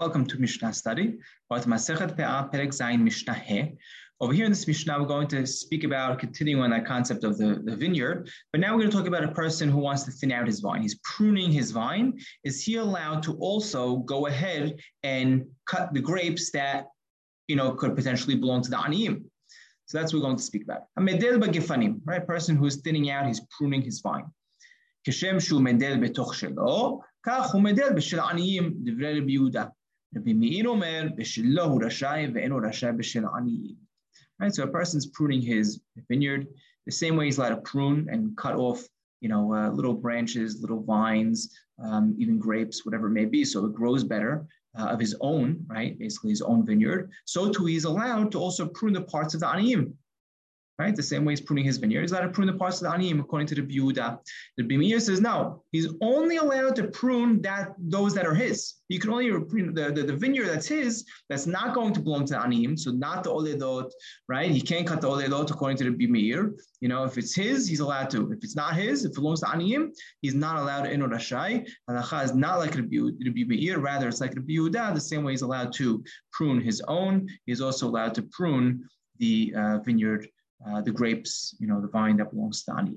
Welcome to Mishnah study. Zayin Mishnah He. Over here in this Mishnah, we're going to speak about continuing on that concept of the, the vineyard. But now we're going to talk about a person who wants to thin out his vine. He's pruning his vine. Is he allowed to also go ahead and cut the grapes that you know could potentially belong to the aniyim? So that's what we're going to speak about. A medel b'gefanim, right? Person who's thinning out, he's pruning his vine. Keshem shu medel b'toch shelo, kach hu medel b'shel aniyim, divrei Yehuda. Rabbi Meir Omer, Rashai, Ve'enu Rashai Right, so a person's pruning his vineyard the same way he's allowed to prune and cut off, you know, uh, little branches, little vines, um, even grapes, whatever it may be, so it grows better uh, of his own, right? Basically, his own vineyard. So too, he's allowed to also prune the parts of the aniyim, right? The same way he's pruning his vineyard. He's allowed to prune the parts of the aniyim according to the Biuda. The Bimir says, no, he's only allowed to prune that those that are his. You can only prune the, the, the vineyard that's his, that's not going to belong to the aniyim, so not the oledot, right? He can't cut the oledot according to the Bimir. You know, if it's his, he's allowed to. If it's not his, if it belongs to aniyim, he's not allowed to rashai. Halacha is not like the Bimir, rather it's like the Biuda, the same way he's allowed to prune his own, he's also allowed to prune the uh, vineyard uh, the grapes, you know, the vine that belongs to Ani.